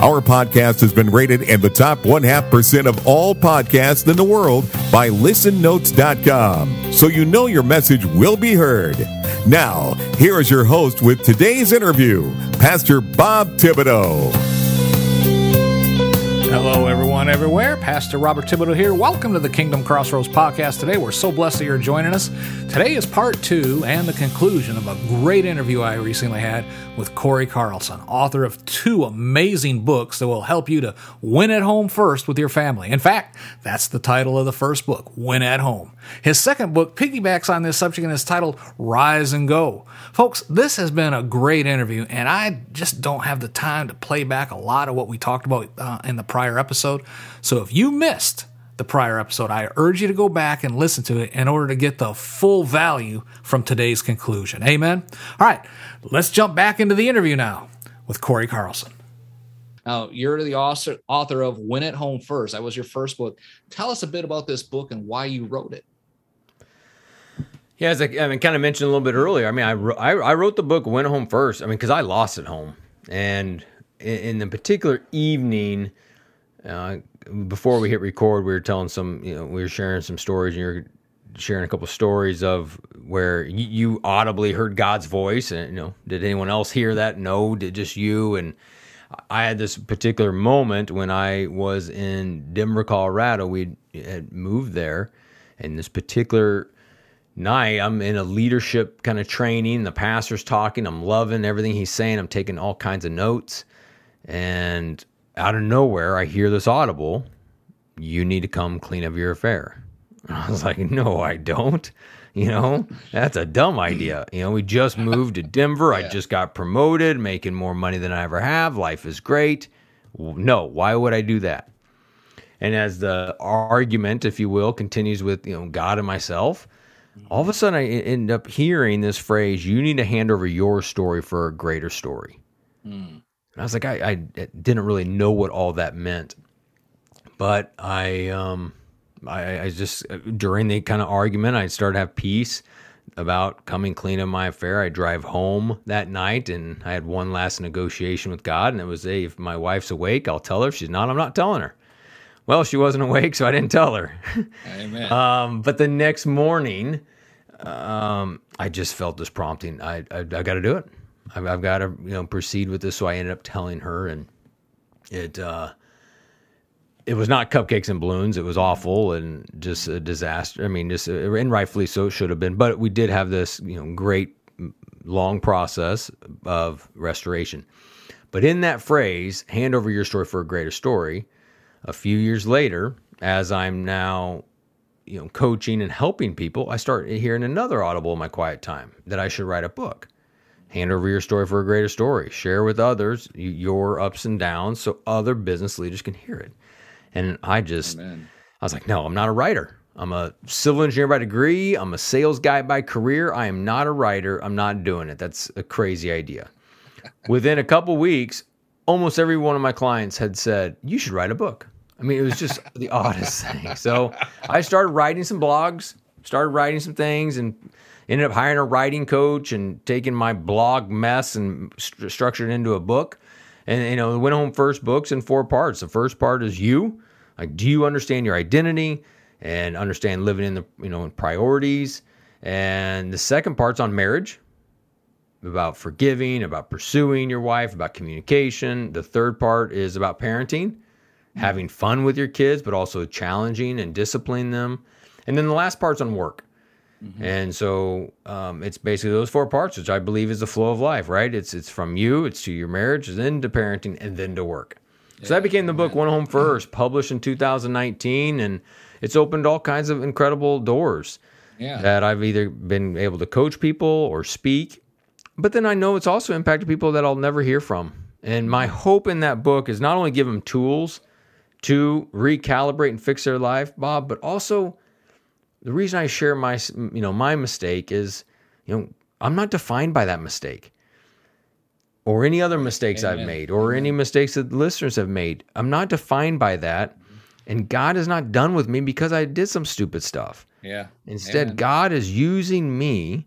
Our podcast has been rated in the top one half percent of all podcasts in the world by listennotes.com. So you know your message will be heard. Now, here is your host with today's interview, Pastor Bob Thibodeau. Hello, everyone, everywhere. Pastor Robert Thibodeau here. Welcome to the Kingdom Crossroads podcast today. We're so blessed that you're joining us. Today is part two and the conclusion of a great interview I recently had with Corey Carlson, author of two amazing books that will help you to win at home first with your family. In fact, that's the title of the first book, Win at Home. His second book piggybacks on this subject and is titled Rise and Go. Folks, this has been a great interview, and I just don't have the time to play back a lot of what we talked about uh, in the prior episode. So if you missed the prior episode, I urge you to go back and listen to it in order to get the full value from today's conclusion. Amen. All right, let's jump back into the interview now with Corey Carlson. Now, you're the author, author of Win at Home First. That was your first book. Tell us a bit about this book and why you wrote it. Yeah, as I, I mean, kind of mentioned a little bit earlier. I mean, I, I, I wrote the book "Win Home First. I mean, because I lost at home, and in, in the particular evening, uh, before we hit record, we were telling some, you know, we were sharing some stories, and you're sharing a couple stories of where you, you audibly heard God's voice, and you know, did anyone else hear that? No, did just you? And I had this particular moment when I was in Denver, Colorado. We had moved there, and this particular night i'm in a leadership kind of training the pastor's talking i'm loving everything he's saying i'm taking all kinds of notes and out of nowhere i hear this audible you need to come clean up your affair. And i was like no i don't. You know? That's a dumb idea. You know we just moved to denver. Yeah. i just got promoted making more money than i ever have. Life is great. No why would i do that? And as the argument if you will continues with you know god and myself all of a sudden I end up hearing this phrase, you need to hand over your story for a greater story. Mm. I was like, I, I, didn't really know what all that meant. But I, um, I, I just, during the kind of argument, I started to have peace about coming clean of my affair. I drive home that night and I had one last negotiation with God. And it was, hey, if my wife's awake, I'll tell her. If she's not, I'm not telling her. Well, she wasn't awake, so I didn't tell her. Amen. um, but the next morning, um, I just felt this prompting. I I, I got to do it. I've, I've got to you know proceed with this. So I ended up telling her, and it uh, it was not cupcakes and balloons. It was awful and just a disaster. I mean, just and rightfully so, it should have been. But we did have this you know great long process of restoration. But in that phrase, hand over your story for a greater story a few years later, as I'm now, you know, coaching and helping people, I start hearing another audible in my quiet time that I should write a book. Hand over your story for a greater story. Share with others your ups and downs so other business leaders can hear it. And I just, Amen. I was like, no, I'm not a writer. I'm a civil engineer by degree. I'm a sales guy by career. I am not a writer. I'm not doing it. That's a crazy idea. Within a couple weeks, almost every one of my clients had said, You should write a book. I mean, it was just the oddest thing. So I started writing some blogs, started writing some things, and ended up hiring a writing coach and taking my blog mess and st- structured it into a book. And you know, went home first books in four parts. The first part is you. Like, do you understand your identity and understand living in the you know priorities? And the second part's on marriage, about forgiving, about pursuing your wife, about communication. The third part is about parenting having fun with your kids, but also challenging and disciplining them. And then the last part's on work. Mm-hmm. And so um, it's basically those four parts, which I believe is the flow of life, right? It's it's from you, it's to your marriage, then to parenting, and then to work. Yeah. So that became the book One Home First, published in 2019, and it's opened all kinds of incredible doors yeah. that I've either been able to coach people or speak. But then I know it's also impacted people that I'll never hear from. And my hope in that book is not only give them tools – to recalibrate and fix their life, Bob, but also the reason I share my you know my mistake is you know I'm not defined by that mistake or any other mistakes Amen. I've made or Amen. any mistakes that the listeners have made. I'm not defined by that. And God is not done with me because I did some stupid stuff. Yeah. Instead, Amen. God is using me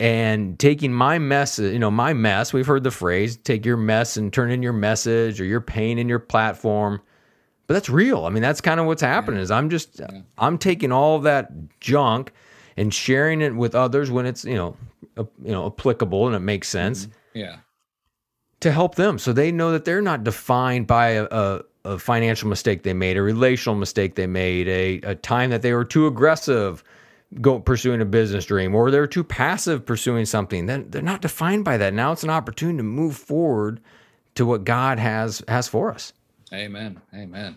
and taking my mess, you know, my mess. We've heard the phrase, take your mess and turn in your message or your pain in your platform. But that's real. I mean, that's kind of what's happening yeah. is I'm just yeah. I'm taking all that junk and sharing it with others when it's, you know, uh, you know, applicable and it makes sense. Mm-hmm. Yeah. To help them so they know that they're not defined by a, a a financial mistake they made, a relational mistake they made, a, a time that they were too aggressive go pursuing a business dream, or they're too passive pursuing something, then they're not defined by that. Now it's an opportunity to move forward to what God has has for us. Amen. Amen.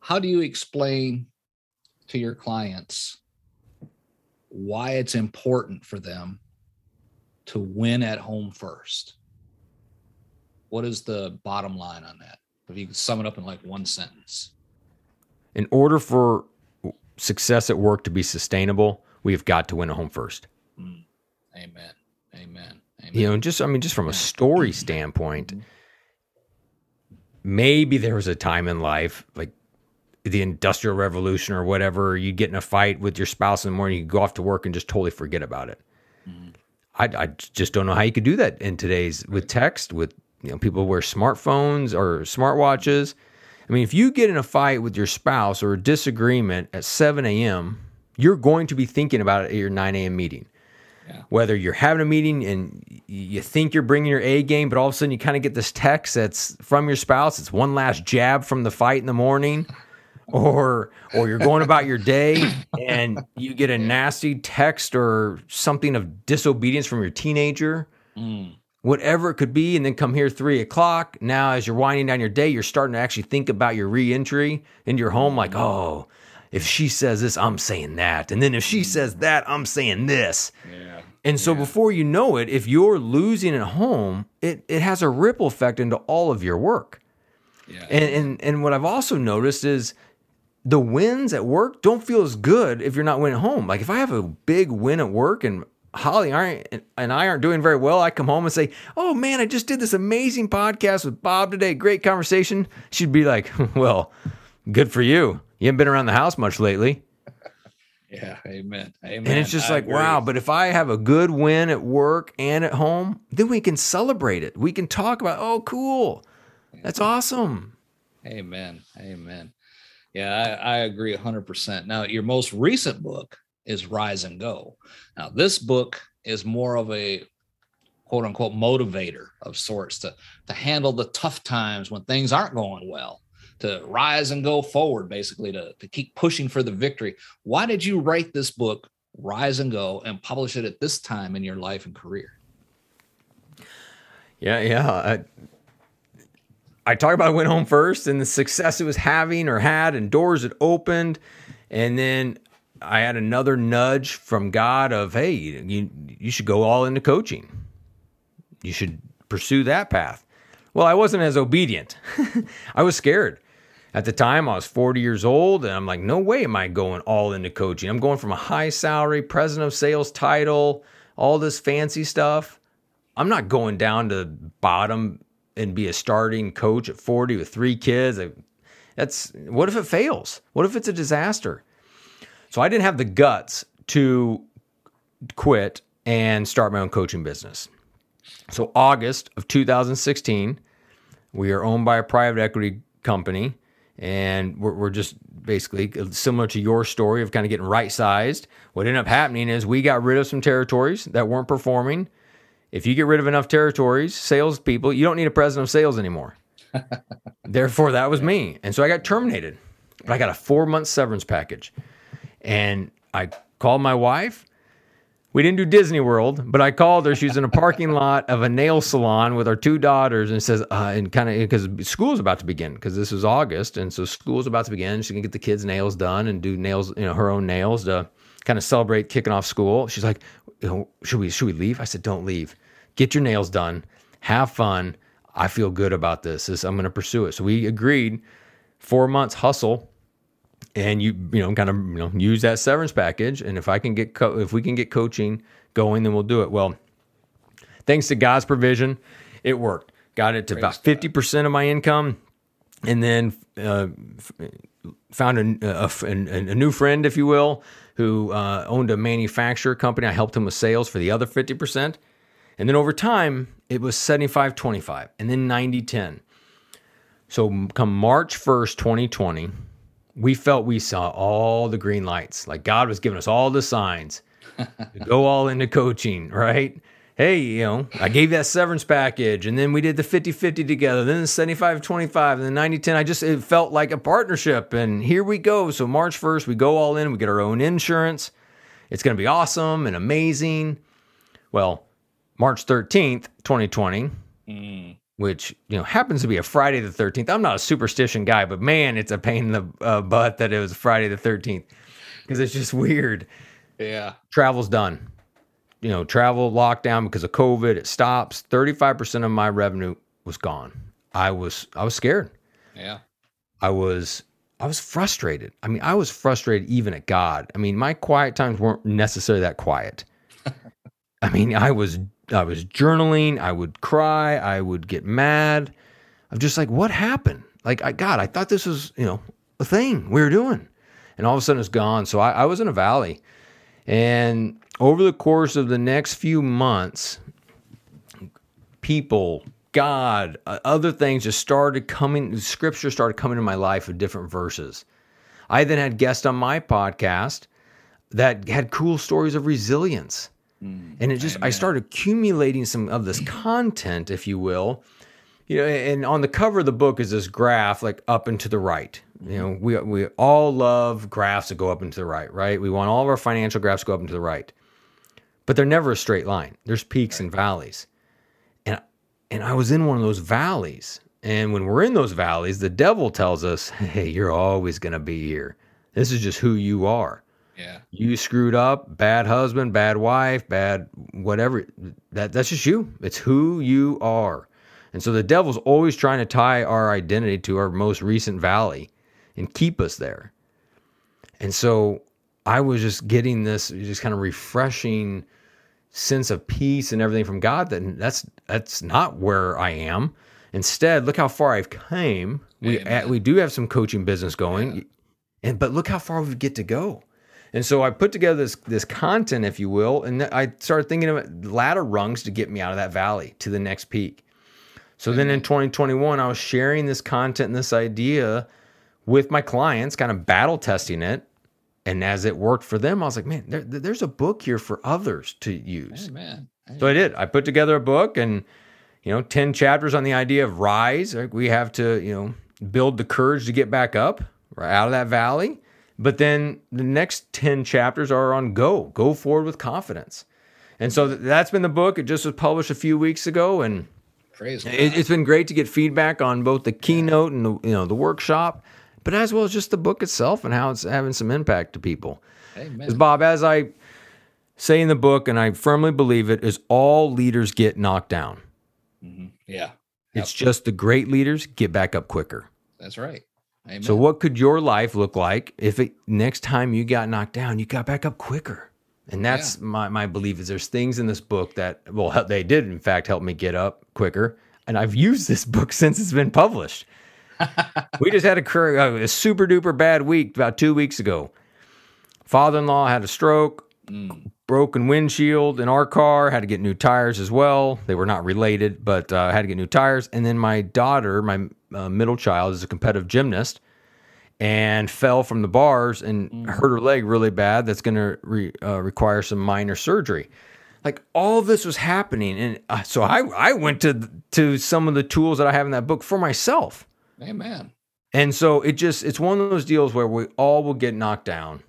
How do you explain to your clients why it's important for them to win at home first? What is the bottom line on that? If you could sum it up in like one sentence. In order for success at work to be sustainable, we've got to win at home first. Mm. Amen. Amen. Amen. You know, just I mean, just from a story standpoint, mm-hmm. Maybe there was a time in life like the industrial revolution or whatever, you'd get in a fight with your spouse in the morning, you'd go off to work and just totally forget about it. Mm-hmm. I, I just don't know how you could do that in today's with text, with you know, people wear smartphones or smartwatches. I mean, if you get in a fight with your spouse or a disagreement at 7 a.m., you're going to be thinking about it at your 9 a.m. meeting. Yeah. Whether you're having a meeting and you think you're bringing your A game, but all of a sudden you kind of get this text that's from your spouse. It's one last jab from the fight in the morning, or or you're going about your day and you get a nasty text or something of disobedience from your teenager. Mm whatever it could be, and then come here three o'clock. Now, as you're winding down your day, you're starting to actually think about your reentry into your home, like, oh, if she says this, I'm saying that. And then if she says that, I'm saying this. Yeah. And so yeah. before you know it, if you're losing at home, it, it has a ripple effect into all of your work. Yeah. And, and and what I've also noticed is the wins at work don't feel as good if you're not winning at home. Like if I have a big win at work and Holly and I aren't doing very well, I come home and say, "Oh man, I just did this amazing podcast with Bob today. Great conversation." She'd be like, "Well, good for you. You haven't been around the house much lately." Yeah, amen. Amen. And it's just I like, agree. wow, but if I have a good win at work and at home, then we can celebrate it. We can talk about, "Oh, cool. That's awesome." Amen. Amen. Yeah, I, I agree 100%. Now, your most recent book, is Rise and Go. Now, this book is more of a quote unquote motivator of sorts to, to handle the tough times when things aren't going well, to rise and go forward, basically, to, to keep pushing for the victory. Why did you write this book, Rise and Go, and publish it at this time in your life and career? Yeah, yeah. I, I talk about went home first and the success it was having or had, and doors it opened. And then I had another nudge from God of, hey, you, you should go all into coaching. You should pursue that path. Well, I wasn't as obedient. I was scared. At the time, I was 40 years old, and I'm like, no way am I going all into coaching. I'm going from a high salary, president of sales title, all this fancy stuff. I'm not going down to bottom and be a starting coach at 40 with three kids. That's what if it fails? What if it's a disaster? So I didn't have the guts to quit and start my own coaching business. So August of 2016, we are owned by a private equity company, and we're, we're just basically uh, similar to your story of kind of getting right sized. What ended up happening is we got rid of some territories that weren't performing. If you get rid of enough territories, salespeople, you don't need a president of sales anymore. Therefore, that was me. And so I got terminated, but I got a four month severance package. And I called my wife. We didn't do Disney World, but I called her. She was in a parking lot of a nail salon with our two daughters, and says, uh, and kind of because school's about to begin because this is August, and so school's about to begin. She can get the kids' nails done and do nails, you know, her own nails to kind of celebrate kicking off school. She's like, should we should we leave? I said, don't leave. Get your nails done. Have fun. I feel good about this. this I'm going to pursue it. So we agreed. Four months hustle and you you know kind of you know use that severance package. And if I can get co- if we can get coaching going, then we'll do it. Well, thanks to God's provision, it worked. Got it to Praise about fifty percent of my income, and then uh, found a, a, a, a, new friend, if you will, who uh, owned a manufacturer company. I helped him with sales for the other fifty percent, and then over time it was 75 25 and then 90 10. So come March 1st, 2020, we felt we saw all the green lights. Like God was giving us all the signs to go all into coaching, right? Hey, you know, I gave that severance package and then we did the 50 50 together, then the 75 25, and the 90 10. I just, it felt like a partnership. And here we go. So March 1st, we go all in, we get our own insurance. It's going to be awesome and amazing. Well, March 13th, 2020, mm. Which, you know, happens to be a Friday the 13th. I'm not a superstition guy, but man, it's a pain in the uh, butt that it was Friday the 13th because it's just weird. Yeah. Travel's done. You know, travel lockdown because of COVID, it stops. 35% of my revenue was gone. I was I was scared. Yeah. I was I was frustrated. I mean, I was frustrated even at God. I mean, my quiet times weren't necessarily that quiet. I mean, I was I was journaling. I would cry. I would get mad. I'm just like, what happened? Like, I God, I thought this was you know a thing we were doing, and all of a sudden it's gone. So I, I was in a valley, and over the course of the next few months, people, God, other things just started coming. Scripture started coming to my life with different verses. I then had guests on my podcast that had cool stories of resilience Mm, and it just Amen. I started accumulating some of this content, if you will. You know, and on the cover of the book is this graph like up and to the right. You know, we we all love graphs that go up and to the right, right? We want all of our financial graphs to go up and to the right. But they're never a straight line. There's peaks right. and valleys. And and I was in one of those valleys. And when we're in those valleys, the devil tells us, "Hey, you're always going to be here. This is just who you are." Yeah. You screwed up, bad husband, bad wife, bad whatever. That that's just you. It's who you are. And so the devil's always trying to tie our identity to our most recent valley and keep us there. And so I was just getting this just kind of refreshing sense of peace and everything from God that that's that's not where I am. Instead, look how far I've came. We we do have some coaching business going. Yeah. And but look how far we get to go. And so I put together this this content, if you will, and I started thinking of ladder rungs to get me out of that valley to the next peak. So then in 2021, I was sharing this content and this idea with my clients, kind of battle testing it. And as it worked for them, I was like, man, there, there's a book here for others to use. So I did. I put together a book and, you know, 10 chapters on the idea of rise. We have to, you know, build the courage to get back up right out of that valley. But then the next 10 chapters are on go, go forward with confidence. And so that's been the book. It just was published a few weeks ago. And Praise it, has been great to get feedback on both the keynote and the, you know, the workshop, but as well as just the book itself and how it's having some impact to people. Because Bob, as I say in the book, and I firmly believe it, is all leaders get knocked down. Mm-hmm. Yeah. It's just the great leaders get back up quicker. That's right. Amen. So, what could your life look like if it, next time you got knocked down, you got back up quicker? And that's yeah. my, my belief is there's things in this book that, well, they did, in fact, help me get up quicker. And I've used this book since it's been published. we just had a, a, super duper bad week about two weeks ago. Father in law had a stroke, mm. broken windshield in our car, had to get new tires as well. They were not related, but uh, had to get new tires. And then my daughter, my uh, middle child is a competitive gymnast and fell from the bars and mm. hurt her leg really bad. That's going to re, uh, require some minor surgery. Like all this was happening, and uh, so I I went to to some of the tools that I have in that book for myself. Amen. And so it just it's one of those deals where we all will get knocked down.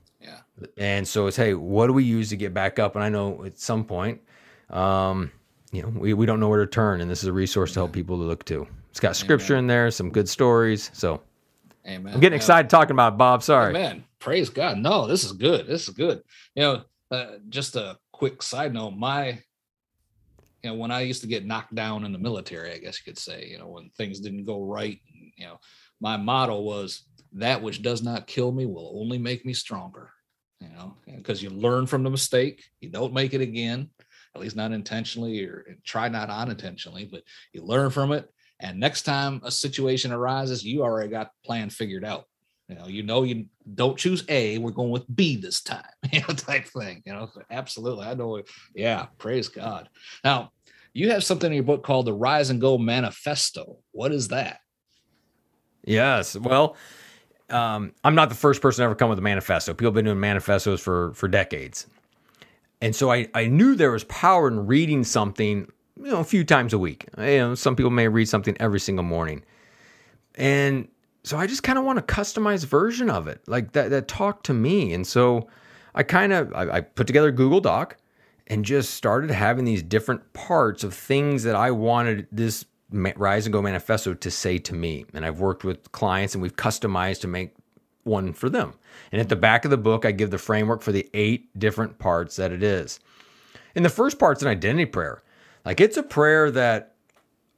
And so it's hey, what do we use to get back up? And I know at some point, um, you know, we, we don't know where to turn, and this is a resource to help people to look to. It's got scripture Amen. in there, some good stories. So Amen. I'm getting excited talking about Bob. Sorry. Amen. Praise God. No, this is good. This is good. You know, uh, just a quick side note, my you know, when I used to get knocked down in the military, I guess you could say, you know, when things didn't go right You know, my motto was that which does not kill me will only make me stronger. You know, because you learn from the mistake, you don't make it again, at least not intentionally, or try not unintentionally, but you learn from it. And next time a situation arises, you already got the plan figured out. You know, you know, you don't choose A, we're going with B this time, you know, type thing. You know, absolutely. I know. Yeah, praise God. Now, you have something in your book called the Rise and Go Manifesto. What is that? Yes. Well, um, I'm not the first person to ever come with a manifesto. People have been doing manifestos for for decades, and so I I knew there was power in reading something, you know, a few times a week. You know, some people may read something every single morning, and so I just kind of want a customized version of it, like that that talked to me. And so I kind of I, I put together Google Doc and just started having these different parts of things that I wanted this Rise and Go manifesto to say to me. And I've worked with clients and we've customized to make one for them. And at the back of the book, I give the framework for the eight different parts that it is. And the first part's an identity prayer. Like it's a prayer that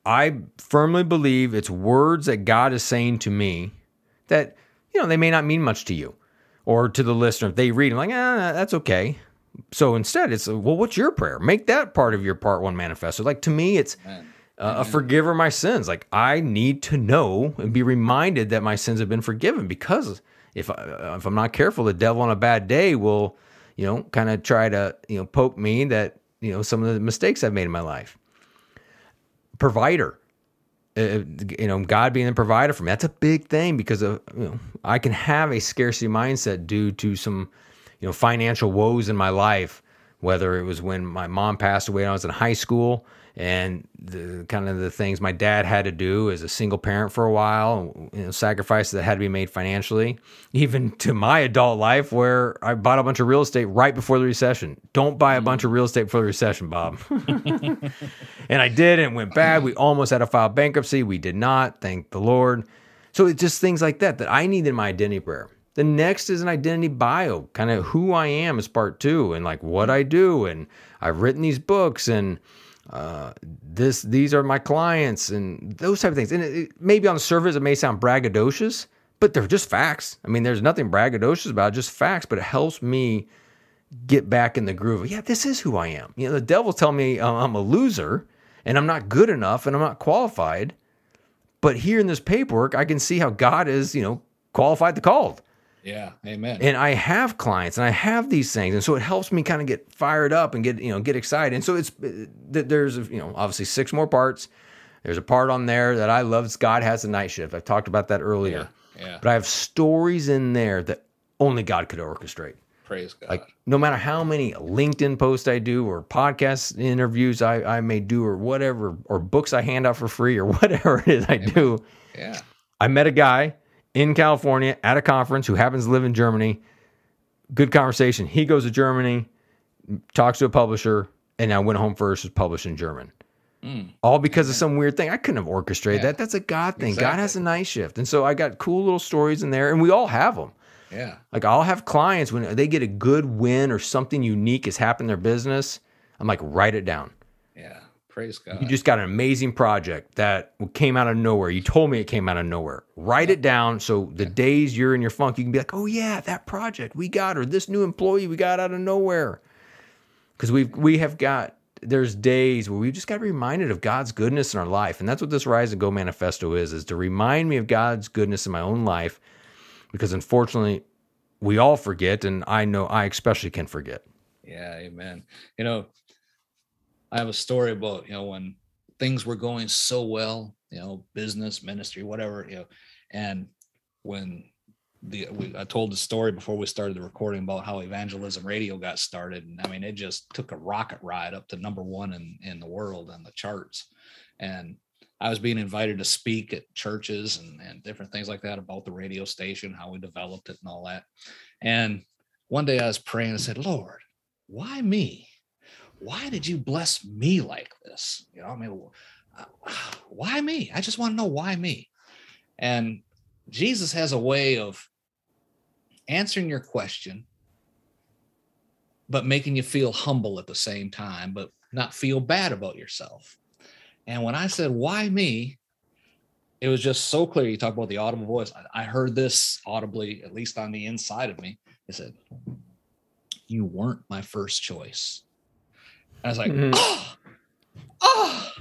I firmly believe it's words that God is saying to me that, you know, they may not mean much to you or to the listener. If they read, I'm like, ah, that's okay. So instead, it's, well, what's your prayer? Make that part of your part one manifesto. Like to me, it's, Man uh, a forgiver of my sins. Like I need to know and be reminded that my sins have been forgiven because if I, uh, if I'm not careful, the devil on a bad day will, you know, kind of try to you know poke me that you know some of the mistakes I've made in my life. Provider, uh, you know, God being the provider for me. That's a big thing because of you know I can have a scarcity mindset due to some you know financial woes in my life. Whether it was when my mom passed away when I was in high school and the kind of the things my dad had to do as a single parent for a while, you know, sacrifices that had to be made financially, even to my adult life where I bought a bunch of real estate right before the recession. Don't buy a mm-hmm. bunch of real estate before the recession, Bob. and I did, and it went bad. We almost had to file bankruptcy. We did not, thank the Lord. So it's just things like that that I need in my identity prayer. The next is an identity bio, kind of who I am is part two, and like what I do. And I've written these books and uh, this these are my clients and those type of things. And it, it, maybe on the surface it may sound braggadocious, but they're just facts. I mean, there's nothing braggadocious about it, just facts. But it helps me get back in the groove. Yeah, this is who I am. You know, the devil tell me uh, I'm a loser and I'm not good enough and I'm not qualified. But here in this paperwork, I can see how God is, you know, qualified the called. Yeah, amen. And I have clients and I have these things, and so it helps me kind of get fired up and get you know get excited. And so it's uh, there's you know obviously six more parts. There's a part on there that I love. God has a night shift. I've talked about that earlier. Yeah, yeah. But I have stories in there that only God could orchestrate. Praise God. Like no matter how many LinkedIn posts I do or podcast interviews I, I may do or whatever, or books I hand out for free or whatever it is I Amen. do. Yeah. I met a guy in California at a conference who happens to live in Germany. Good conversation. He goes to Germany, talks to a publisher, and now Win at Home First is published in German. Mm. All because of some weird thing. I couldn't have orchestrated yeah. that. That's a God thing. Exactly. God has a night shift. And so I got cool little stories in there, and we all have them. Yeah. Like I'll have clients when they get a good win or something unique has happened in their business. I'm like, write it down. Yeah. Praise God. You just got an amazing project that came out of nowhere. You told me it came out of nowhere. Write it down so the days you're in your funk, you can be like, oh yeah, that project we got, or this new employee we got out of nowhere. Because we've we have got there's days where we just got reminded of God's goodness in our life, and that's what this Rise and Go manifesto is: is to remind me of God's goodness in my own life. Because unfortunately, we all forget, and I know I especially can forget. Yeah, amen. You know, I have a story about, you know, when things were going so well, you know, business, ministry, whatever, you know, and when the we, I told the story before we started the recording about how evangelism radio got started, and I mean it just took a rocket ride up to number one in in the world on the charts, and I was being invited to speak at churches and, and different things like that about the radio station, how we developed it, and all that. And one day I was praying and said, Lord, why me? Why did you bless me like this? You know, I mean, uh, why me? I just want to know why me. And Jesus has a way of answering your question, but making you feel humble at the same time, but not feel bad about yourself. And when I said, why me? it was just so clear. You talk about the audible voice. I, heard this audibly, at least on the inside of me. It said, "You weren't my first choice." I was like, Mhm. "Oh, oh,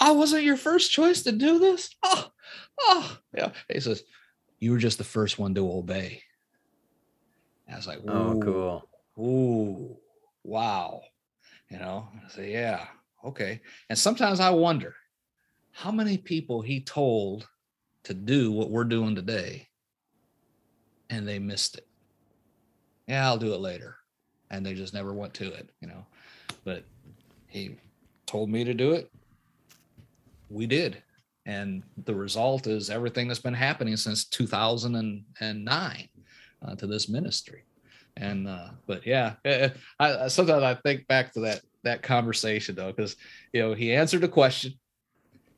I wasn't your first choice to do this." Oh, oh, yeah. He says, "You were just the first one to obey." I was like, Oh, cool. Ooh, wow. You know, I say, yeah, okay. And sometimes I wonder how many people he told to do what we're doing today and they missed it. Yeah, I'll do it later. And they just never went to it, you know. But he told me to do it. We did. And the result is everything that's been happening since 2009 uh, to this ministry and uh but yeah eh, I, I sometimes i think back to that that conversation though because you know he answered a question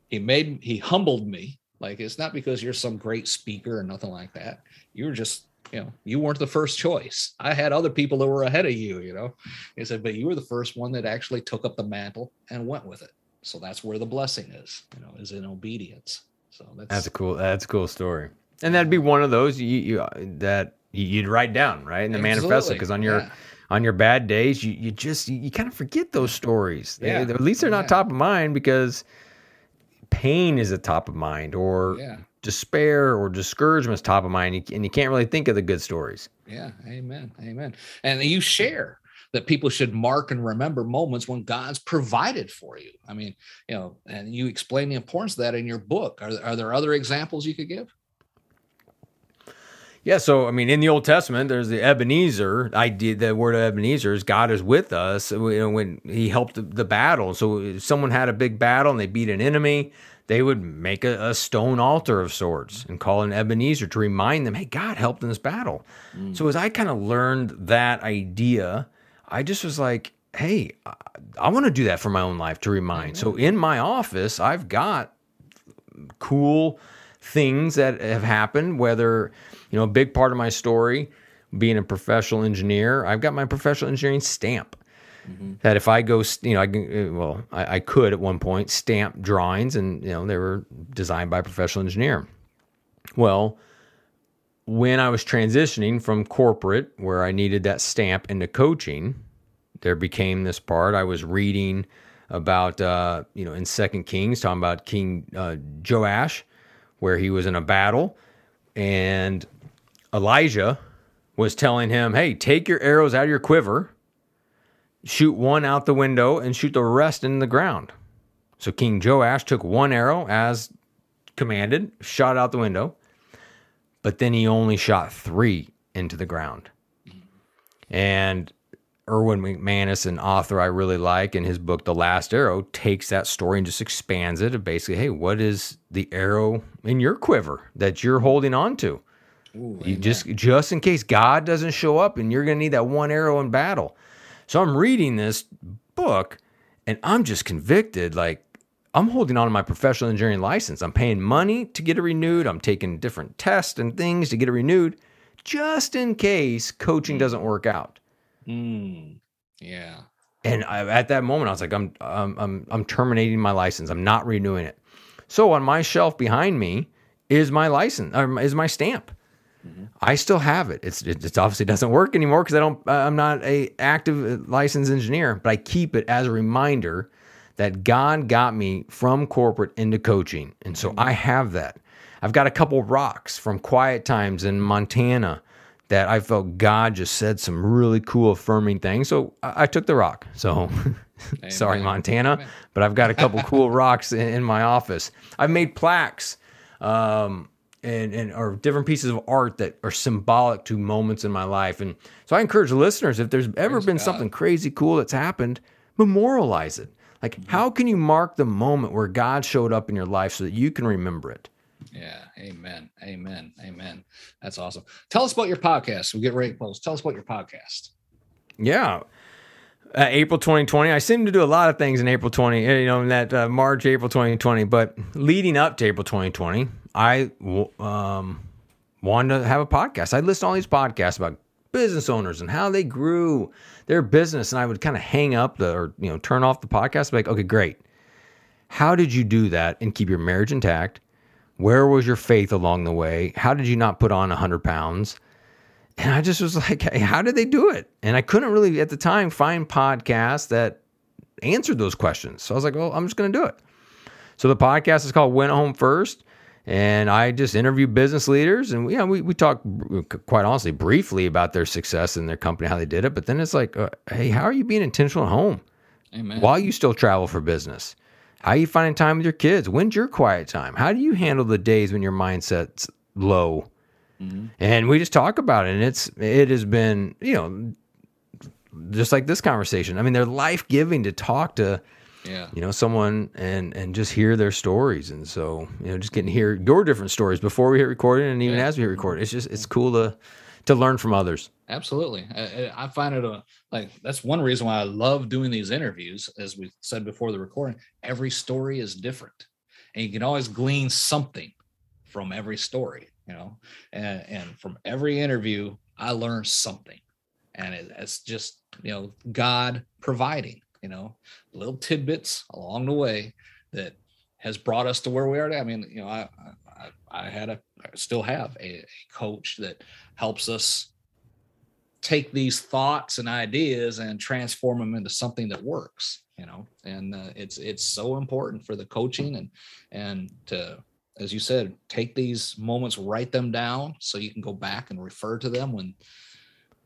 he made he humbled me like it's not because you're some great speaker or nothing like that you were just you know you weren't the first choice i had other people that were ahead of you you know he said but you were the first one that actually took up the mantle and went with it so that's where the blessing is you know is in obedience so that's, That's a cool. That's a cool story. And that'd be one of those you, you uh, that you'd write down right in the manifesto because on your yeah. on your bad days you, you just you, kind of forget those stories. They- Yeah, at least they're not yeah. top of mind because pain is a top of mind or yeah despair or discouragement is top of mind and you, can't really think of the good stories. Yeah, amen, amen. And you share that people should mark and remember moments when God's provided for you. I mean, you know, and you explain the importance of that in your book. Are, are there other examples you could give? Yeah, so I mean, in the Old Testament, there's the Ebenezer idea. The word Ebenezer is God is with us. You know, when He helped the, the battle. So if someone had a big battle and they beat an enemy, they would make a, a stone altar of sorts and call an Ebenezer to remind them, "Hey, God helped in this battle." Mm. So as I kind of learned that idea, I just was like, "Hey, I, I want to do that for my own life to remind." So mm-hmm. in my office, I've got cool things that have happened whether you know a big part of my story being a professional engineer i've got my professional engineering stamp that if i go you know i uh, well I, I could at one point stamp drawings and you know they were designed by a professional engineer. Well when i was transitioning from corporate where i needed that stamp into coaching there became this part. I was reading about uh, you know in second kings talking about king uh, joash where he was in a battle and elijah was telling him hey take your arrows out of your quiver shoot one out the window and shoot the rest in the ground so king joash took one arrow as commanded shot out the window but then he only shot three into the ground and Erwin McManus, an author I really like, in his book The Last Arrow, takes that story and just expands it of basically, hey, what is the arrow in your quiver that you're holding on to? You just just in case God doesn't show up and you're gonna need that one arrow in battle. So I'm reading this book and I'm just convicted, like I'm holding on to my professional engineering license. I'm paying money to get it renewed. I'm taking different tests and things to get it renewed, just in case coaching doesn't work out. Mm, yeah. And I, at that moment, I was like, I'm, I'm, I'm, I'm terminating my license. I'm not renewing it. So on my shelf behind me is my license, or is my stamp. I still have it. It's, it obviously doesn't work anymore because I don't. uh, I'm not a active licensed engineer, but I keep it as a reminder that God got me from corporate into coaching, and so I have that. I've got a couple rocks from quiet times in Montana that I felt God just said some really cool affirming things. So I, I took the rock. So sorry, Amen. Montana, but I've got a couple cool rocks in, in my office. I've made plaques um, and, and or different pieces of art that are symbolic to moments in my life. And so I encourage listeners, if there's ever Praise been God. something crazy cool that's happened, memorialize it. Like, Mm-hmm. how can you mark the moment where God showed up in your life so that you can remember it? Yeah. Amen. Amen. Amen. That's awesome. Tell us about your podcast. We get ready to close. Tell us about your podcast. Yeah. Uh, April 2020. I seem to do a lot of things in April 20, uh, you know, in that uh, March, April 2020. But leading up to April 2020, I um, wanted to have a podcast. I listen to all these podcasts about business owners and how they grew their business. And I would kind of hang up the, or, you know, turn off the podcast. Like, okay, great. How did you do that and keep your marriage intact? Where was your faith along the way? How did you not put on 100 pounds? And I just was like, hey, how did they do it? And I couldn't really at the time find podcasts that answered those questions. So I was like, well, I'm just going to do it. So the podcast is called Win at Home First. And I just interview business leaders, and you know, we we talk quite honestly briefly about their success in their company, how they did it. But then it's like, uh, hey, how are you being intentional at home Amen. while you still travel for business? How are you finding time with your kids? When's your quiet time? How do you handle the days when your mindset's low? And we just talk about it, and it's it has been you know just like this conversation. I mean, they're life giving to talk to Yeah. you know someone and and just hear their stories and so you know just getting to hear your different stories before we hit recording and even Yeah. as we hit recording it's just it's cool to to learn from others Absolutely. I, I find it a, like that's one reason why I love doing these interviews. As we said before the recording, every story is different, and you can always glean something from every story. You know, and and from every interview, I learn something, and it, it's just you know God providing you know little tidbits along the way that has brought us to where we are. Today. I mean, you know, I I, I had a I still have a, a coach that helps us take these thoughts and ideas and transform them into something that works you know and uh, it's it's so important for the coaching and and to as you said take these moments write them down so you can go back and refer to them when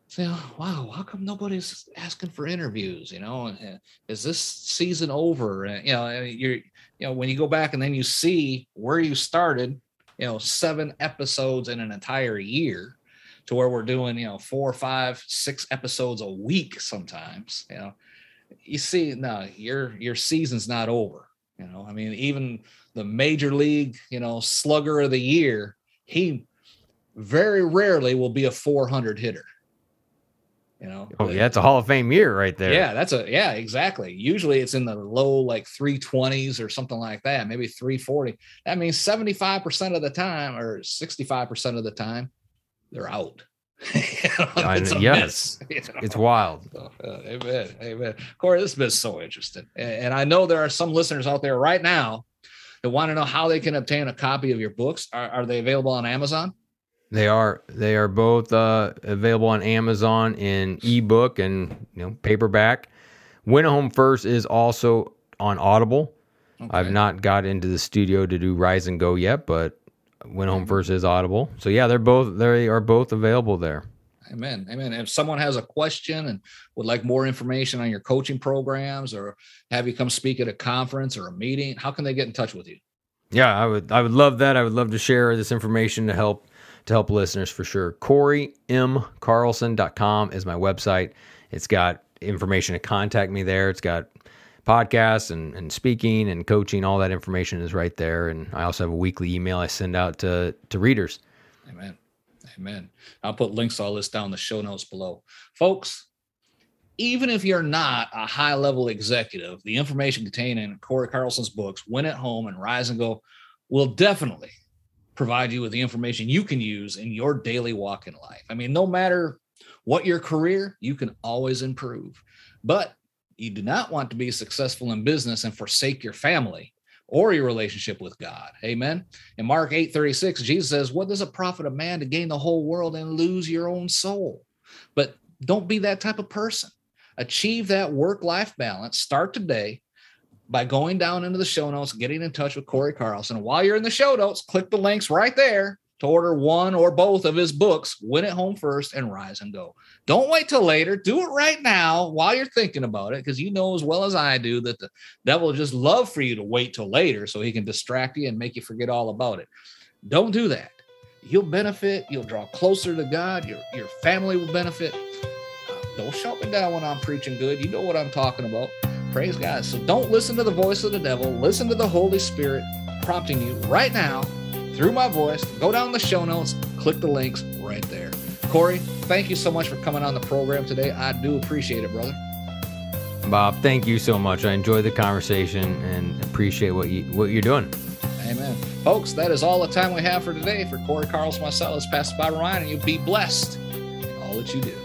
say oh, wow how come nobody's asking for interviews you know? Is this season over? You know you're you know when you go back and then you see where you started you know seven episodes in an entire year to where we're doing you know four five six episodes a week sometimes you know? You see no your your season's not over you know? I mean even the major league you know slugger of the year he very rarely will be a 400 hitter you know oh yeah it's a hall of fame year right there yeah, that's a yeah, exactly. Usually it's in the low like 320s or something like that, maybe 340. That means 75% of the time or 65% of the time they're out. You know, it's yes. miss, you know. it's wild So, uh, amen. Amen. Corey, this has been so interesting. And, and I know there are some listeners out there right now that want to know how they can obtain a copy of your books. Are, are they available on Amazon? They are they are both uh, available on amazon in ebook and you know paperback win a home first is also on audible i've not got into the studio to do rise and go yet but win home first is audible so yeah they're both they are both available there Amen. Amen. If someone has a question and would like more information on your coaching programs or have you come speak at a conference or a meeting, how can they get in touch with you? Yeah, I would I would love that. I would love to share this information to help to help listeners for sure. CoreyMCarlson.com is my website. It's got information to contact me there. It's got podcasts and, and speaking and coaching. All that information is right there. And I also have a weekly email I send out to to readers. Amen. Amen. I'll put links to all this down in the show notes below. Folks, even if you're not a high level executive, the information contained in Corey Carlson's books, Win at Home and Rise and Go, will definitely provide you with the information you can use in your daily walk in life. I mean, no matter what your career, you can always improve. But you do not want to be successful in business and forsake your family or your relationship with God. Amen. In Mark 8 36, Jesus says, What does it profit a man to gain the whole world and lose your own soul? But don't be that type of person. Achieve that work life balance. Start today by going down into the show notes, getting in touch with Corey Carlson. While you're in the show notes, click the links right there to order one or both of his books, Win at Home First and Rise and Go. Don't wait till later. Do it right now while you're thinking about it, because you know as well as I do that the devil just love for you to wait till later so he can distract you and make you forget all about it. Don't do that. You'll benefit. You'll draw closer to God. Your your family will benefit. Don't shut me down when I'm preaching good. You know what I'm talking about. Praise God. So don't listen to the voice of the devil. Listen to the Holy Spirit prompting you right now through my voice. Go down the show notes, click the links right there. Corey, thank you so much for coming on the program today. I do appreciate it, brother. Bob, thank you so much. I enjoyed the conversation and appreciate what you what you're doing. Amen. Folks, that is all the time we have for today. For Corey Carlson, myself, it's Pastor Bob Ryan, and you be blessed in all that you do.